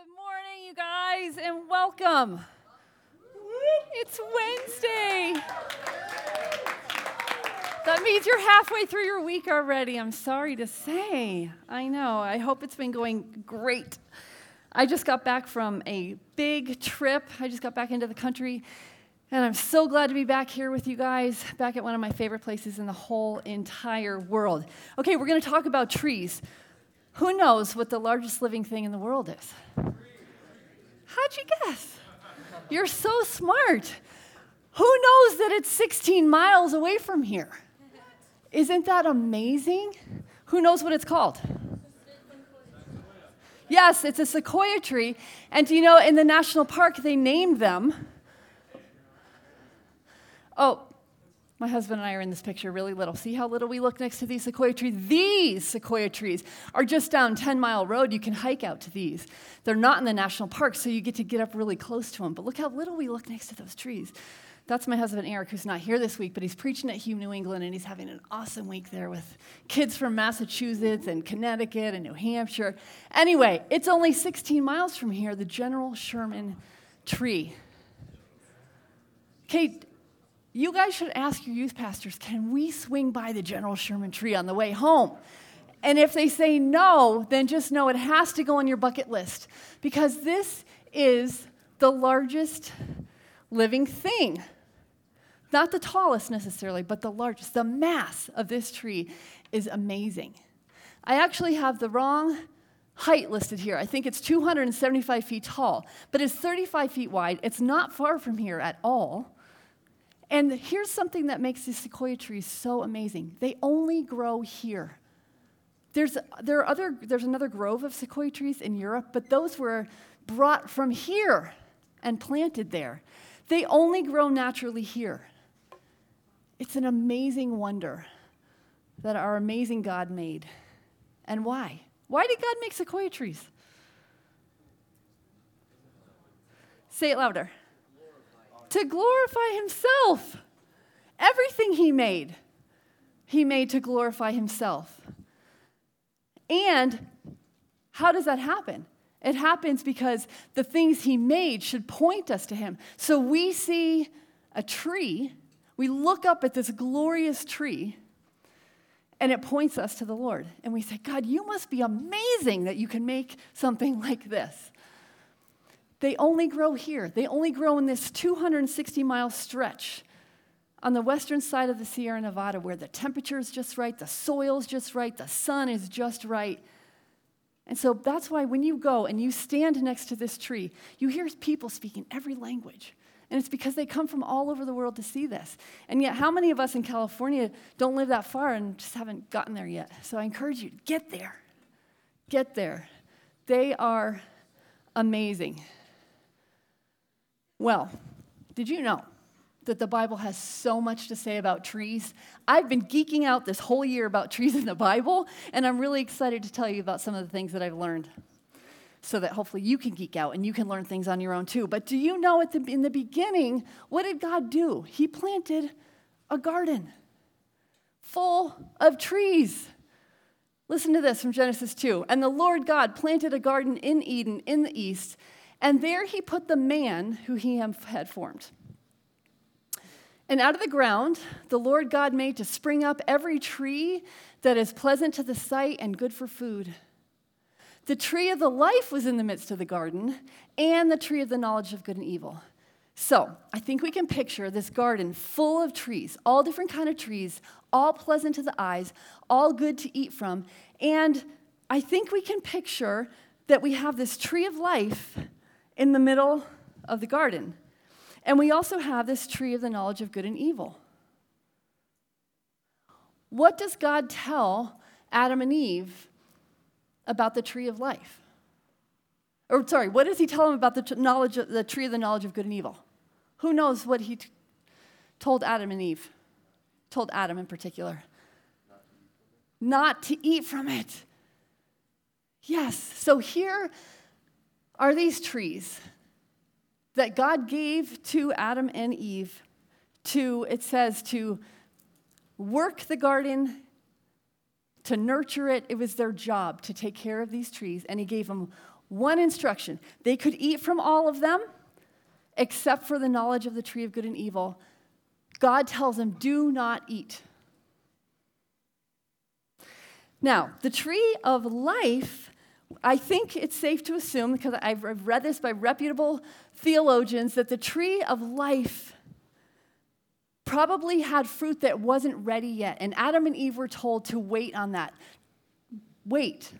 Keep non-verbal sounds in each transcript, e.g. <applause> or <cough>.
Good morning, you guys, and welcome. It's Wednesday. That means you're halfway through your week already. I'm sorry to say. I know. I hope it's been going great. I just got back from a big trip. I just got back into the country, and I'm so glad to be back here with you guys, back at one of my favorite places in the whole entire world. Okay, we're going to talk about trees. Who knows what the largest living thing in the world is? How'd you guess? You're so smart. Who knows that it's 16 miles away from here? Isn't that amazing? Who knows what it's called? Yes, it's a sequoia tree. And you know, in the national park, they named them. Oh, my husband and I are in this picture really little. See how little we look next to these sequoia trees? These sequoia trees are just down 10 Mile Road. You can hike out to these. They're not in the national park, so you get to get up really close to them. But look how little we look next to those trees. That's my husband Eric, who's not here this week, but he's preaching at Hume, New England, and he's having an awesome week there with kids from Massachusetts and Connecticut and New Hampshire. Anyway, it's only 16 miles from here, the General Sherman tree. Okay, you guys should ask your youth pastors can we swing by the General Sherman tree on the way home? And if they say no, then just know it has to go on your bucket list because this is the largest living thing. Not the tallest necessarily, but the largest. The mass of this tree is amazing. I actually have the wrong height listed here. I think it's 275 feet tall, but it's 35 feet wide. It's not far from here at all. And here's something that makes these sequoia trees so amazing they only grow here. There's, there are other, there's another grove of sequoia trees in Europe, but those were brought from here and planted there. They only grow naturally here. It's an amazing wonder that our amazing God made. And why? Why did God make sequoia trees? Say it louder to glorify himself. Everything he made, he made to glorify himself. And how does that happen? It happens because the things he made should point us to him. So we see a tree, we look up at this glorious tree, and it points us to the Lord. And we say, God, you must be amazing that you can make something <laughs> like this. They only grow here. They only grow in this 260 mile stretch on the western side of the Sierra Nevada where the temperature is just right, the soil's just right, the sun is just right. And so that's why when you go and you stand next to this tree, you hear people speaking every language. And it's because they come from all over the world to see this. And yet, how many of us in California don't live that far and just haven't gotten there yet? So I encourage you to get there. Get there. They are amazing. Well, did you know that the Bible has so much to say about trees? I've been geeking out this whole year about trees in the Bible, and I'm really excited to tell you about some of the things that I've learned so that hopefully you can geek out and you can learn things on your own too. But do you know the, in the beginning, what did God do? He planted a garden full of trees. Listen to this from Genesis 2. And the Lord God planted a garden in Eden in the east and there he put the man who he had formed. And out of the ground, the Lord God made to spring up every tree that is pleasant to the sight and good for food. The tree of the life was in the midst of the garden, and the tree of the knowledge of good and evil. So, I think we can picture this garden full of trees, all different kind of trees, all pleasant to the eyes, all good to eat from. And I think we can picture that we have this tree of life in the middle of the garden. And we also have this tree of the knowledge of good and evil. What does God tell Adam and Eve about the tree of life? Or, sorry, what does he tell them about the, knowledge of, the tree of the knowledge of good and evil? Who knows what he t- told Adam and Eve? Told Adam in particular. Not to eat from it. Yes, so here are these trees that God gave to Adam and Eve to, it says, to work the garden, to nurture it. It was their job to take care of these trees, and He gave them One instruction. They could eat from all of them except for the knowledge of the tree of good and evil. God tells them, do not eat. Now, the tree of life, I think it's safe to assume, because I've read this by reputable theologians, that the tree of life probably had fruit that wasn't ready yet. And Adam and Eve were told to wait on that. Wait.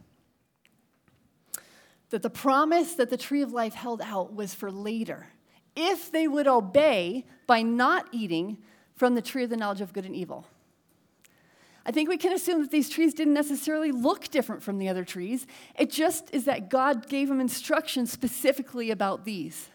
That the promise that the tree of life held out was for later. If they would obey by not eating from the tree of the knowledge of good and evil. I think we can assume that these trees didn't necessarily look different from the other trees. It just is that God gave them instructions specifically about these.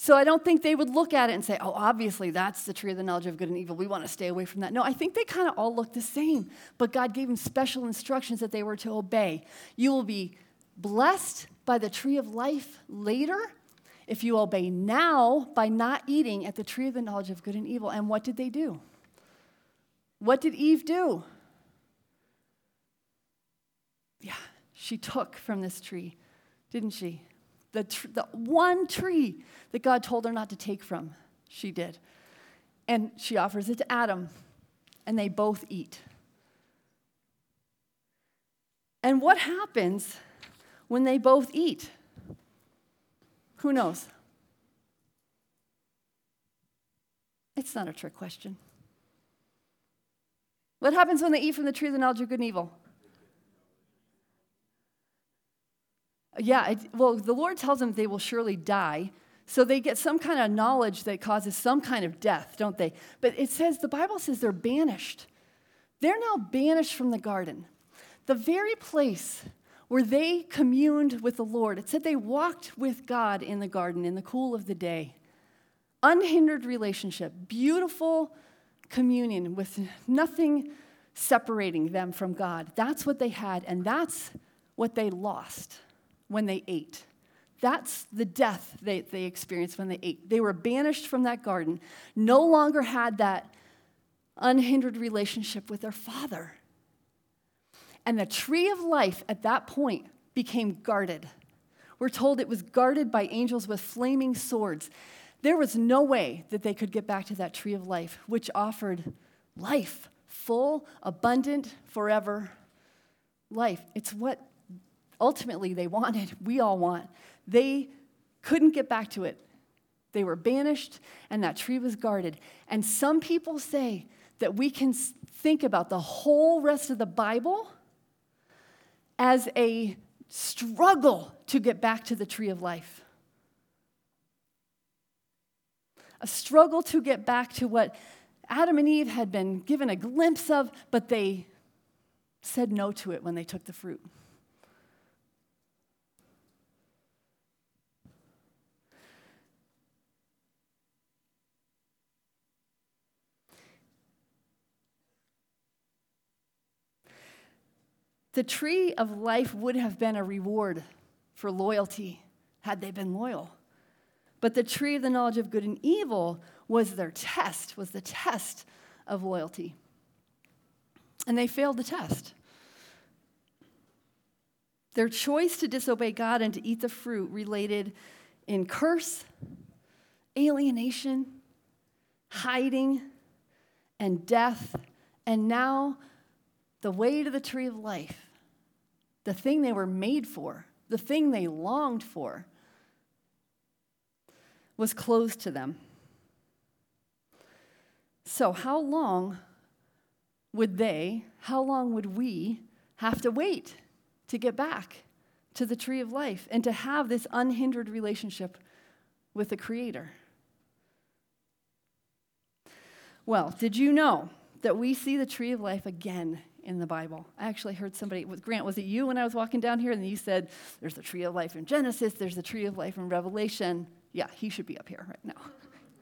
So I don't think they would look at it and say, oh, obviously that's the tree of the knowledge of good and evil. We want to stay away from that. No, I think they kind of all look the same. But God gave them special instructions that they were to obey. You will be blessed by the tree of life later if you obey now by not eating at the tree of the knowledge of good and evil. And what did they do? What did Eve do? Yeah, she took from this tree, didn't she? The, tr- the one tree that God told her not to take from, she did. And she offers it to Adam, and they both eat. And what happens when they both eat? Who knows? It's not a trick question. What happens when they eat from the tree of the knowledge of good and evil? Yeah, it, well, the Lord tells them they will surely die. So they get some kind of knowledge that causes some kind of death, don't they? But it says, the Bible says they're banished. They're now banished from the garden. The very place where they communed with the Lord. It said they walked with God in the garden in the cool of the day. Unhindered relationship, beautiful communion with nothing separating them from God. That's what they had, and that's what they lost when they ate. That's the death they, they experienced when they ate. They were banished from that garden, no longer had that unhindered relationship with their father. And the tree of life at that point became guarded. We're told it was guarded by angels with flaming swords. There was no way that they could get back to that tree of life, which offered life, full, abundant, forever life. It's what ultimately they wanted, we all want. They couldn't get back to it. They were banished, and that tree was guarded. And some people say that we can think about the whole rest of the Bible as a struggle to get back to the tree of life. A struggle to get back to what Adam and Eve had been given a glimpse of, but they said no to it when they took the fruit. The tree of life would have been a reward for loyalty had they been loyal. But the tree of the knowledge of good and evil was their test, was the test of loyalty. And they failed the test. Their choice to disobey God and to eat the fruit related in curse, alienation, hiding, and death, and now the way to the tree of life the thing they were made for, the thing they longed for, was closed to them. So, how long would they, how long would we have to wait to get back to the tree of life and to have this unhindered relationship with the Creator? Well, did you know that we see the tree of life again in the Bible. I actually heard somebody, Grant, was it you when I was walking down here? And you said, there's the tree of life in Genesis, there's the tree of life in Revelation. Yeah, he should be up here right now.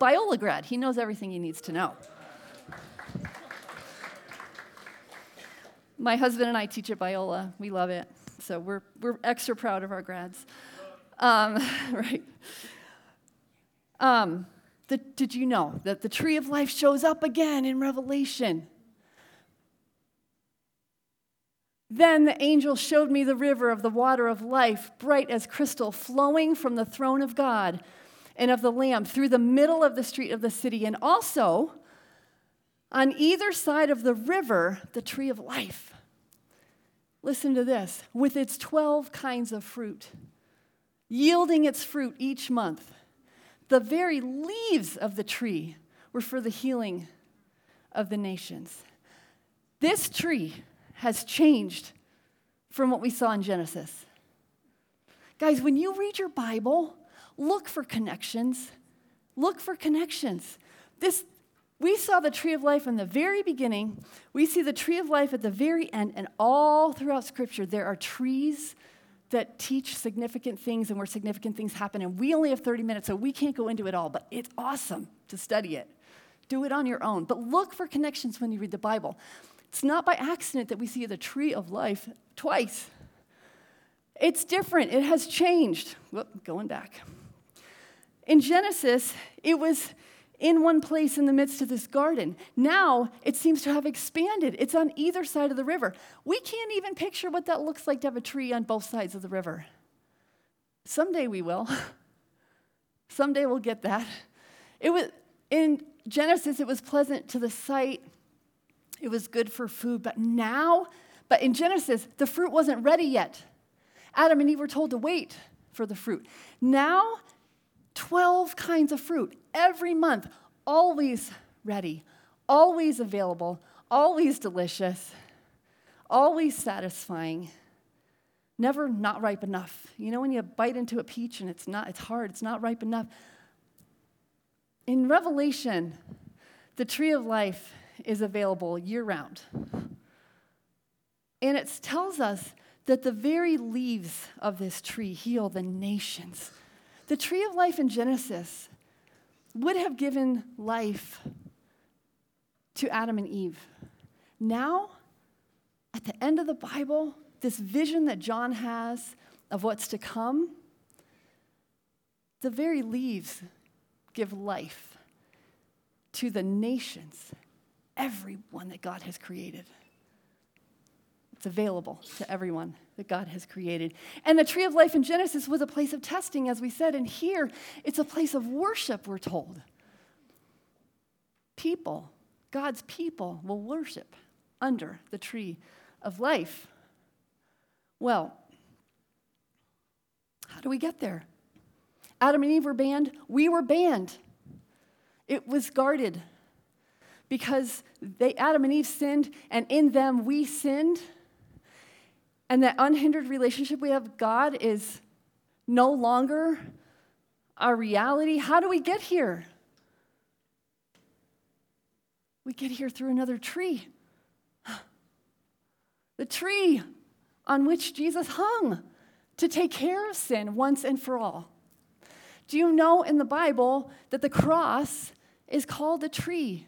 Biola grad, he knows everything he needs to know. My husband and I teach at Biola. We love it. So we're, we're extra proud of our grads. Um, <laughs> right. Um, the, did you know that the tree of life shows up again in Revelation? Then the angel showed me the river of the water of life, bright as crystal, flowing from the throne of God and of the Lamb through the middle of the street of the city. And also, on either side of the river, the tree of life. Listen to this with its 12 kinds of fruit, yielding its fruit each month. The very leaves of the tree were for the healing of the nations. This tree has changed from what we saw in Genesis. Guys, when you read your Bible, look for connections. Look for connections. This, we saw the tree of life in the very beginning. We see the tree of life at the very end. And all throughout Scripture, there are trees that teach significant things and where significant things happen. And we only have 30 minutes, so we can't go into it all, but it's awesome to study it. Do it on your own. But look for connections when you read the Bible. It's not by accident that we see the tree of life twice. It's different, it has changed. Whoop, going back. In Genesis, it was in one place in the midst of this garden. Now it seems to have expanded. It's on either side of the river. We can't even picture what that looks like to have a tree on both sides of the river. Someday we will. <laughs> Someday we'll get that. It was in Genesis, it was pleasant to the sight it was good for food. But now, but in Genesis, the fruit wasn't ready yet. Adam and Eve were told to wait for the fruit. Now, 12 kinds of fruit every month, always ready, always available, always delicious, always satisfying, never not ripe enough. You know when you bite into a peach and it's not it's hard, it's not ripe enough. In Revelation, the tree of life is available year round. And it tells us that the very leaves of this tree heal the nations. The tree of life in Genesis would have given life to Adam and Eve. Now, at the end of the Bible, this vision that John has of what's to come, the very leaves give life to the nations everyone that God has created. It's available to everyone that God has created. And the tree of life in Genesis was a place of testing, as we said, and here it's a place of worship, we're told. People, God's people, will worship under the tree of life. Well, how do we get there? Adam and Eve were banned, we were banned. It was guarded because they, Adam and Eve sinned, and in them we sinned. And that unhindered relationship we have God is no longer our reality. How do we get here? We get here through another tree. The tree on which Jesus hung to take care of sin once and for all. Do you know in the Bible that the cross is called a tree?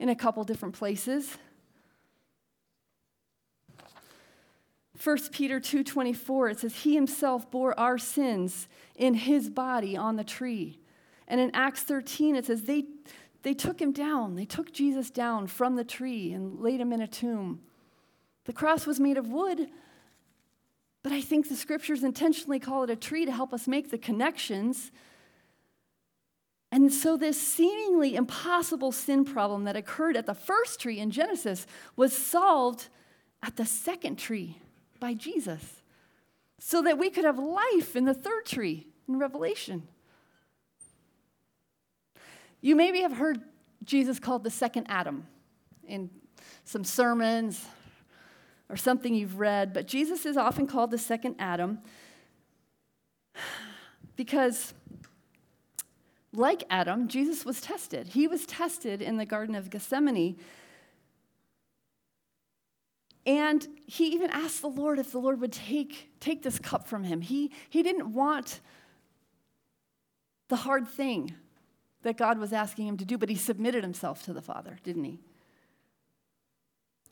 in a couple different places. 1 Peter 2:24 it says he himself bore our sins in his body on the tree. And in Acts 13 it says they they took him down. They took Jesus down from the tree and laid him in a tomb. The cross was made of wood, but I think the scriptures intentionally call it a tree to help us make the connections and so, this seemingly impossible sin problem that occurred at the first tree in Genesis was solved at the second tree by Jesus, so that we could have life in the third tree in Revelation. You maybe have heard Jesus called the second Adam in some sermons or something you've read, but Jesus is often called the second Adam because like Adam, Jesus was tested. He was tested in the Garden of Gethsemane. And he even asked the Lord if the Lord would take, take this cup from him. He, he didn't want the hard thing that God was asking him to do, but he submitted himself to the Father, didn't he?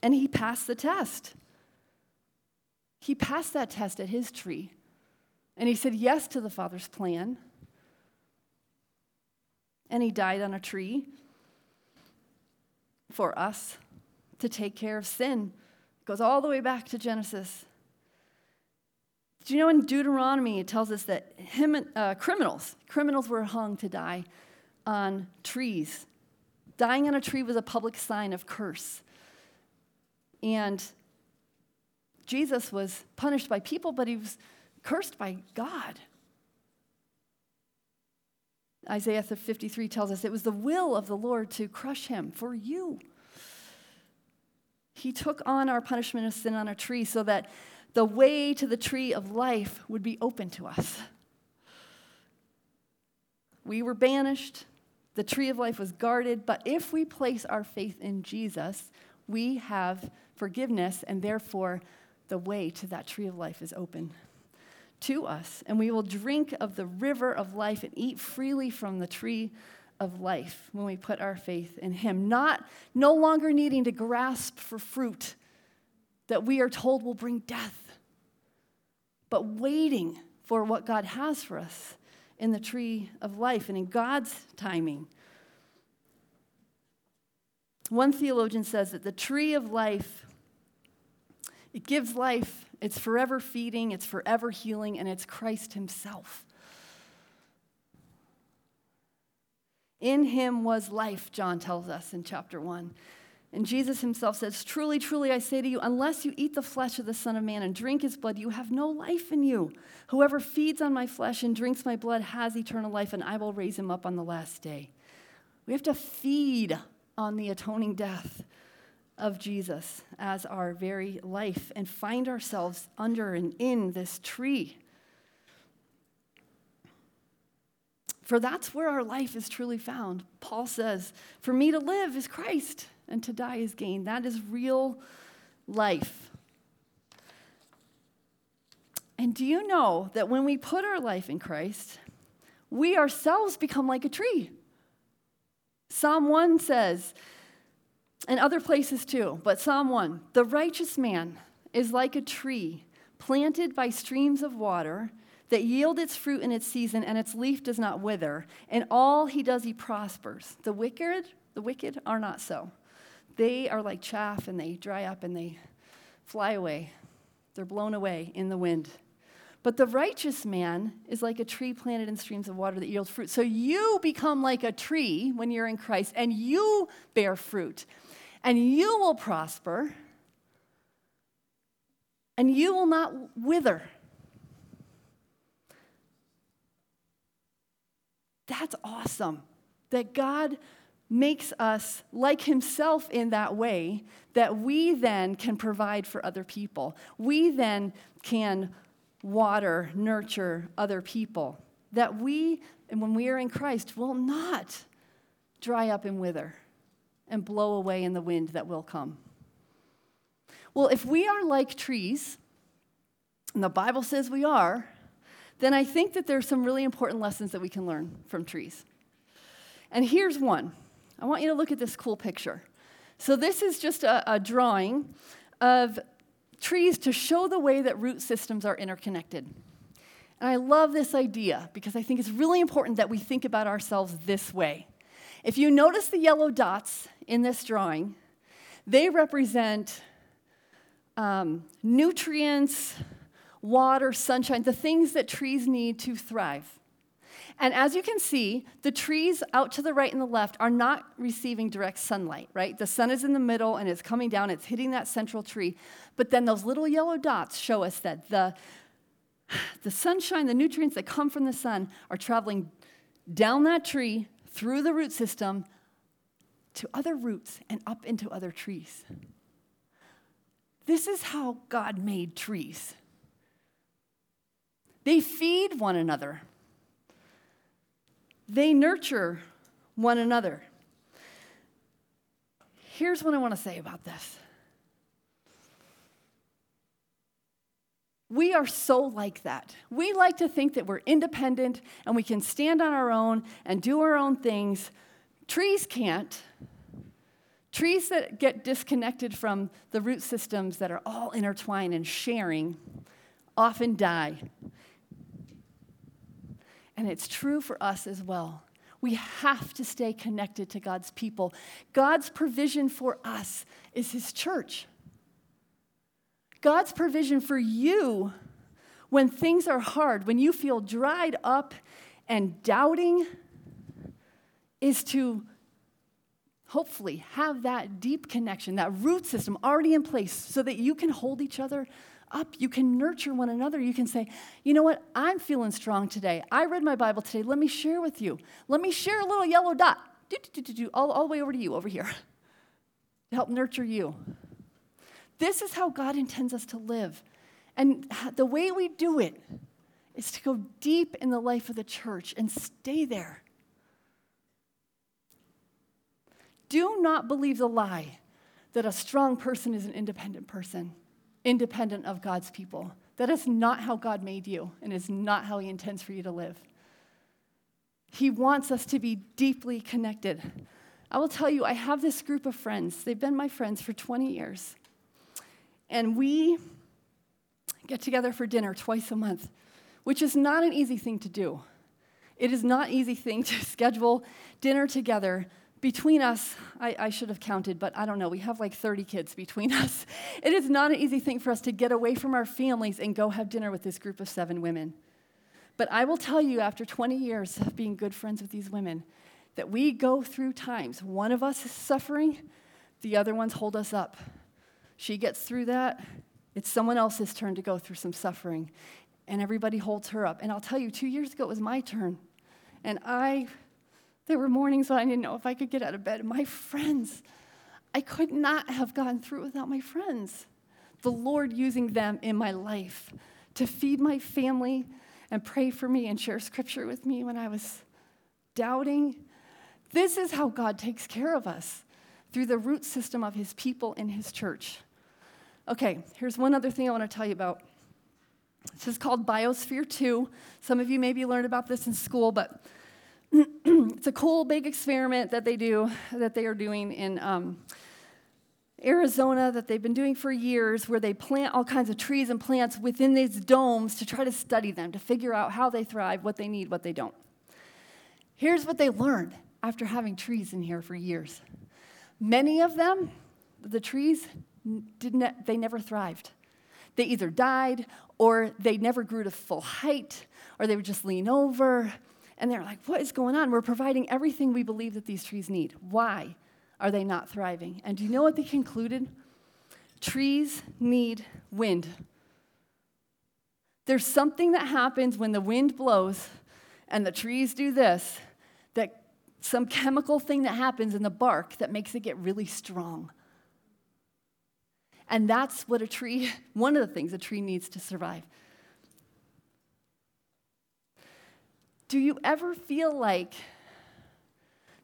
And he passed the test. He passed that test at his tree. And he said yes to the Father's plan and he died on a tree for us to take care of sin, goes all the way back to Genesis. Do you know in Deuteronomy it tells us that him, uh, criminals, criminals were hung to die on trees. Dying on a tree was a public sign of curse. And Jesus was punished by people, but he was cursed by God. Isaiah 53 tells us it was the will of the Lord to crush him for you. He took on our punishment of sin on a tree so that the way to the tree of life would be open to us. We were banished, the tree of life was guarded, but if we place our faith in Jesus, we have forgiveness, and therefore the way to that tree of life is open to us. And we will drink of the river of life and eat freely from the tree of life when we put our faith in Him, not no longer needing to grasp for fruit that we are told will bring death, but waiting for what God has for us in the tree of life and in God's timing. One theologian says that the tree of life it gives life, it's forever feeding, it's forever healing, and it's Christ himself. In him was life, John tells us in chapter 1. And Jesus himself says, Truly, truly, I say to you, unless you eat the flesh of the Son of Man and drink his blood, you have no life in you. Whoever feeds on my flesh and drinks my blood has eternal life, and I will raise him up on the last day. We have to feed on the atoning death of Jesus as our very life and find ourselves under and in this tree. For that's where our life is truly found. Paul says, For me to live is Christ, and to die is gain. That is real life. And do you know that when we put our life in Christ, we ourselves become like a tree? Psalm 1 says, and other places too, but Psalm 1 The righteous man is like a tree planted by streams of water that yield its fruit in its season and its leaf does not wither. And all he does he prospers. The wicked the wicked are not so. They are like chaff and they dry up and they fly away. They're blown away in the wind. But the righteous man is like a tree planted in streams of water that yields fruit. So you become like a tree when you're in christ and you bear fruit. And you will prosper, and you will not wither. That's awesome that God makes us like Himself in that way that we then can provide for other people. We then can water, nurture other people. That we, and when we are in Christ, will not dry up and wither and blow away in the wind that will come. Well, if we are like trees, and the Bible says we are, then I think that there's some really important lessons that we can learn from trees. And here's one. I want you to look at this cool picture. So, this is just a, a drawing of trees to show the way that root systems are interconnected. And I love this idea because I think it's really important that we think about ourselves this way. If you notice the yellow dots in this drawing, they represent um, nutrients, water, sunshine, the things that trees need to thrive. And as you can see, the trees out to the right and the left are not receiving direct sunlight, right? The sun is in the middle and it's coming down, it's hitting that central tree. But then those little yellow dots show us that the, the sunshine, the nutrients that come from the sun, are traveling down that tree, through the root system, to other roots and up into other trees. This is how God made trees. They feed one another, they nurture one another. Here's what I want to say about this. We are so like that. We like to think that we're independent and we can stand on our own and do our own things. Trees can't. Trees that get disconnected from the root systems that are all intertwined and sharing often die. And it's true for us as well. We have to stay connected to God's people. God's provision for us is His church. God's provision for you when things are hard, when you feel dried up and doubting, is to hopefully have that deep connection, that root system already in place so that you can hold each other up. You can nurture one another. You can say, you know what? I'm feeling strong today. I read my Bible today. Let me share with you. Let me share a little yellow dot do, do, do, do, do, all, all the way over to you, over here, to help nurture you. This is how God intends us to live. And the way we do it is to go deep in the life of the church and stay there. Do not believe the lie that a strong person is an independent person, independent of God's people. That is not how God made you and is not how He intends for you to live. He wants us to be deeply connected. I will tell you, I have this group of friends. They've been my friends for 20 years. And we get together for dinner twice a month, which is not an easy thing to do. It is not an easy thing to <laughs> schedule dinner together between us. I, I, should have counted, but I don't know. We have like 30 kids between <laughs> us. It is not an easy thing for us to get away from our families and go have dinner with this group of seven women. But I will tell you, after 20 years of being good friends with these women, that we go through times. One of us is suffering, the other ones hold us up. She gets through that, it's someone else's turn to go through some suffering, and everybody holds her up. And I'll tell you, two years ago it was my turn. And I, there were mornings when I didn't know if I could get out of bed. My friends, I could not have gotten through without my friends. The Lord using them in my life to feed my family, and pray for me and share scripture with me when I was doubting. This is how God takes care of us through the root system of his people in his church. Okay, here's one other thing I want to tell you about. This is called Biosphere 2. Some of you maybe learned about this in school, but <clears throat> it's a cool big experiment that they do, that they are doing in um, Arizona that they've been doing for years, where they plant all kinds of trees and plants within these domes to try to study them, to figure out how they thrive, what they need, what they don't. Here's what they learned after having trees in here for years many of them, the trees, didn't, they never thrived. They either died or they never grew to full height or they would just lean over. And they're like, what is going on? We're providing everything we believe that these trees need. Why? are they not thriving? And do you know what they concluded? Trees need wind. There's something that happens when the wind blows and the trees do this, that some chemical thing that happens in the bark that makes it get really strong. And that's what a tree, <laughs> one of the things a tree needs to survive. Do you ever feel like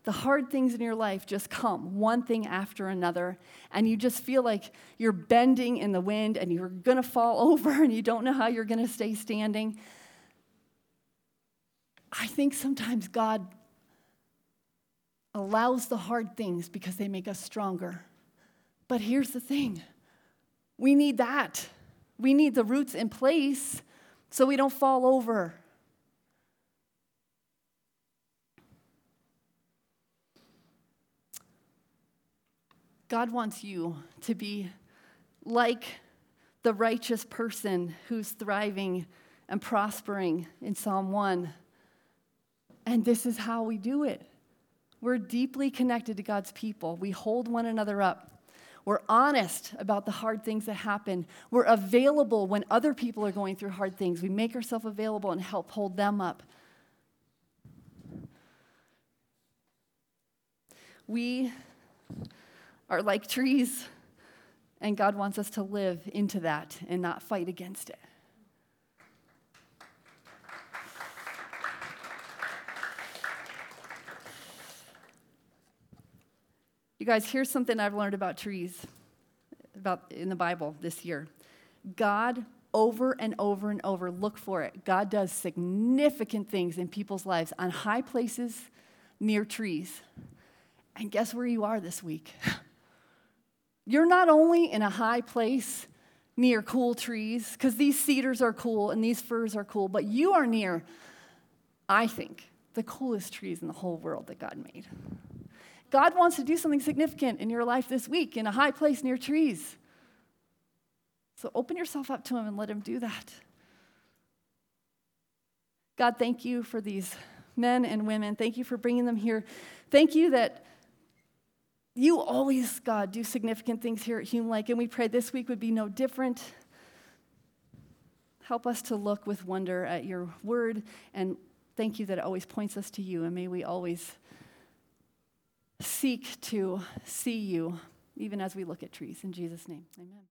the hard things in your life just come one thing after another, and you just feel like you're bending in the wind and you're gonna fall <laughs> over and you don't know how you're gonna stay standing. I think sometimes God allows the hard things because they make us stronger. But here's the thing we need that. We need the roots in place so we don't fall over. God wants you to be like the righteous person who's thriving and prospering in Psalm 1. And this is how we do it. We're deeply connected to God's people. We hold one another up. We're honest about the hard things that happen. We're available when other people are going through hard things. We make ourselves available and help hold them up. We are like trees, and God wants us to live into that and not fight against it. You guys, here's something I've learned about trees about in the Bible this year. God over and over and over look for it. God does significant things in people's lives on high places near trees. And guess where you are this week? <laughs> You're not only in a high place near cool trees, because these cedars are cool and these firs are cool, but you are near, I think, the coolest trees in the whole world that God made. God wants to do something significant in your life this week in a high place near trees. So open yourself up to Him and let Him do that. God, thank you for these men and women. Thank you for bringing them here. Thank you that you always, God, do significant things here at Hume Lake, and we pray this week would be no different. Help us to look with wonder at your word, and thank you that it always points us to you, and may we always seek to see you, even as we look at trees. In Jesus' name, amen.